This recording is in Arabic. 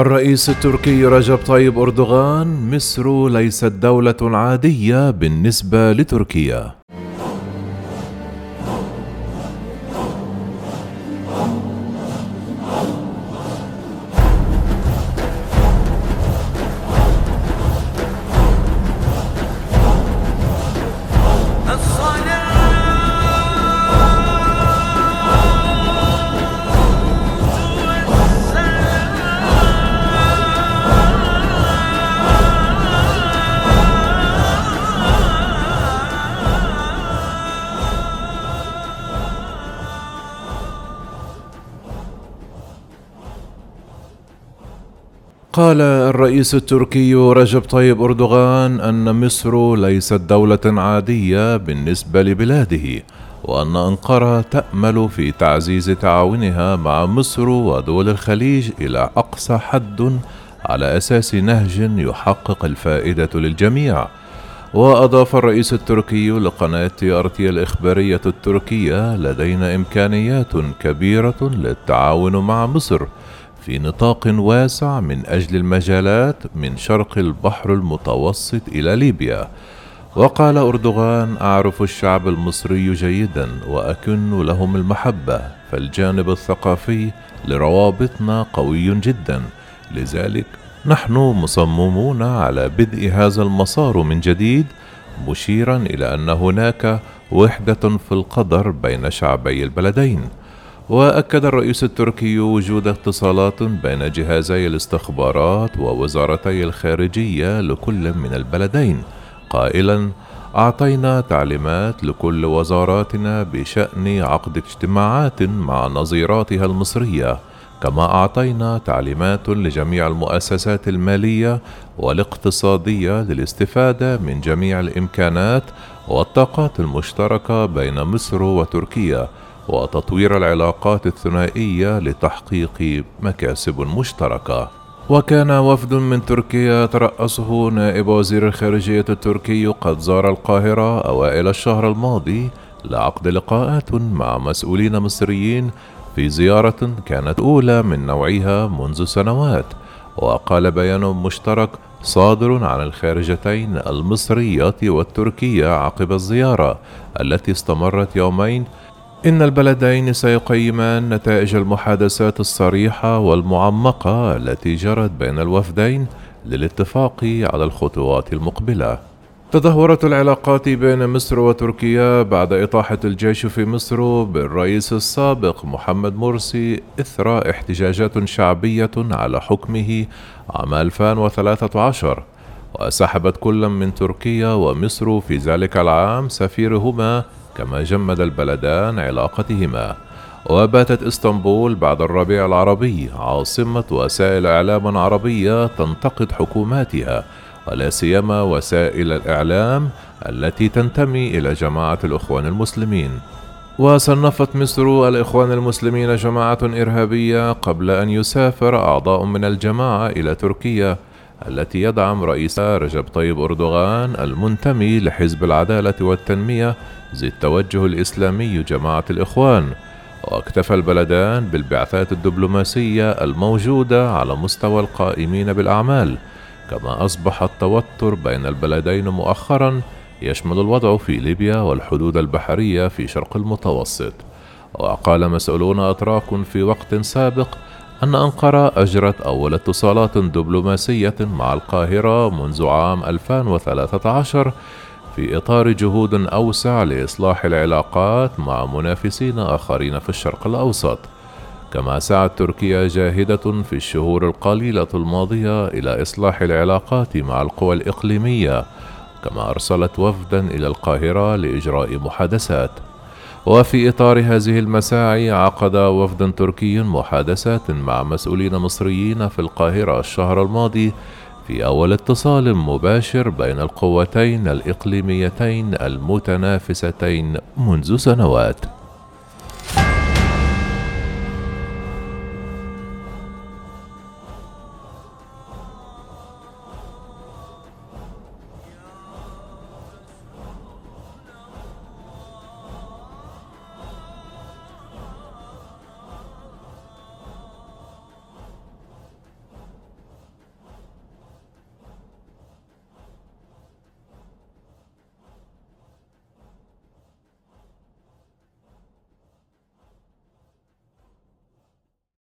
الرئيس التركي رجب طيب أردوغان مصر ليست دولة عادية بالنسبة لتركيا. قال الرئيس التركي رجب طيب أردوغان أن مصر ليست دولة عادية بالنسبة لبلاده وأن أنقرة تأمل في تعزيز تعاونها مع مصر ودول الخليج إلى أقصى حد على أساس نهج يحقق الفائدة للجميع. وأضاف الرئيس التركي لقناة ارتيا الإخبارية التركية لدينا إمكانيات كبيرة للتعاون مع مصر في نطاق واسع من أجل المجالات من شرق البحر المتوسط إلى ليبيا. وقال أردوغان أعرف الشعب المصري جيدا وأكن لهم المحبة فالجانب الثقافي لروابطنا قوي جدا. لذلك نحن مصممون على بدء هذا المسار من جديد مشيرا إلى أن هناك وحدة في القدر بين شعبي البلدين. وأكد الرئيس التركي وجود اتصالات بين جهازي الاستخبارات ووزارتي الخارجية لكل من البلدين. قائلا أعطينا تعليمات لكل وزاراتنا بشأن عقد اجتماعات مع نظيراتها المصرية كما أعطينا تعليمات لجميع المؤسسات المالية والاقتصادية للاستفادة من جميع الإمكانات والطاقات المشتركة بين مصر وتركيا وتطوير العلاقات الثنائية لتحقيق مكاسب مشتركة. وكان وفد من تركيا ترأسه نائب وزير الخارجية التركي قد زار القاهرة أوائل الشهر الماضي لعقد لقاءات مع مسؤولين مصريين في زيارة كانت أولى من نوعها منذ سنوات. وقال بيان مشترك صادر عن الخارجتين المصرية والتركية عقب الزيارة التي استمرت يومين إن البلدين سيقيمان نتائج المحادثات الصريحة والمعمقة التي جرت بين الوفدين للاتفاق على الخطوات المقبلة. تدهورت العلاقات بين مصر وتركيا بعد إطاحة الجيش في مصر بالرئيس السابق محمد مرسي إثر احتجاجات شعبية على حكمه عام 2013 وسحبت كل من تركيا ومصر في ذلك العام سفيرهما كما جمد البلدان علاقتهما. وباتت إسطنبول بعد الربيع العربي عاصمة وسائل إعلام عربية تنتقد حكوماتها ولا سيما وسائل الإعلام التي تنتمي إلى جماعة الإخوان المسلمين. وصنفت مصر الإخوان المسلمين جماعة إرهابية قبل أن يسافر أعضاء من الجماعة إلى تركيا التي يدعم رئيسها رجب طيب أردوغان المنتمي لحزب العدالة والتنمية ذي التوجه الإسلامي جماعة الإخوان. واكتفى البلدان بالبعثات الدبلوماسية الموجودة على مستوى القائمين بالأعمال كما أصبح التوتر بين البلدين مؤخرا يشمل الوضع في ليبيا والحدود البحرية في شرق المتوسط. وقال مسؤولون أتراك في وقت سابق أن أنقرة أجرت أول اتصالات دبلوماسية مع القاهرة منذ عام 2013 في إطار جهود أوسع لإصلاح العلاقات مع منافسين آخرين في الشرق الأوسط. كما سعت تركيا جاهدة في الشهور القليلة الماضية إلى إصلاح العلاقات مع القوى الإقليمية كما أرسلت وفدا إلى القاهرة لإجراء محادثات. وفي إطار هذه المساعي عقد وفد تركي محادثات مع مسؤولين مصريين في القاهرة الشهر الماضي في أول اتصال مباشر بين القوتين الإقليميتين المتنافستين منذ سنوات.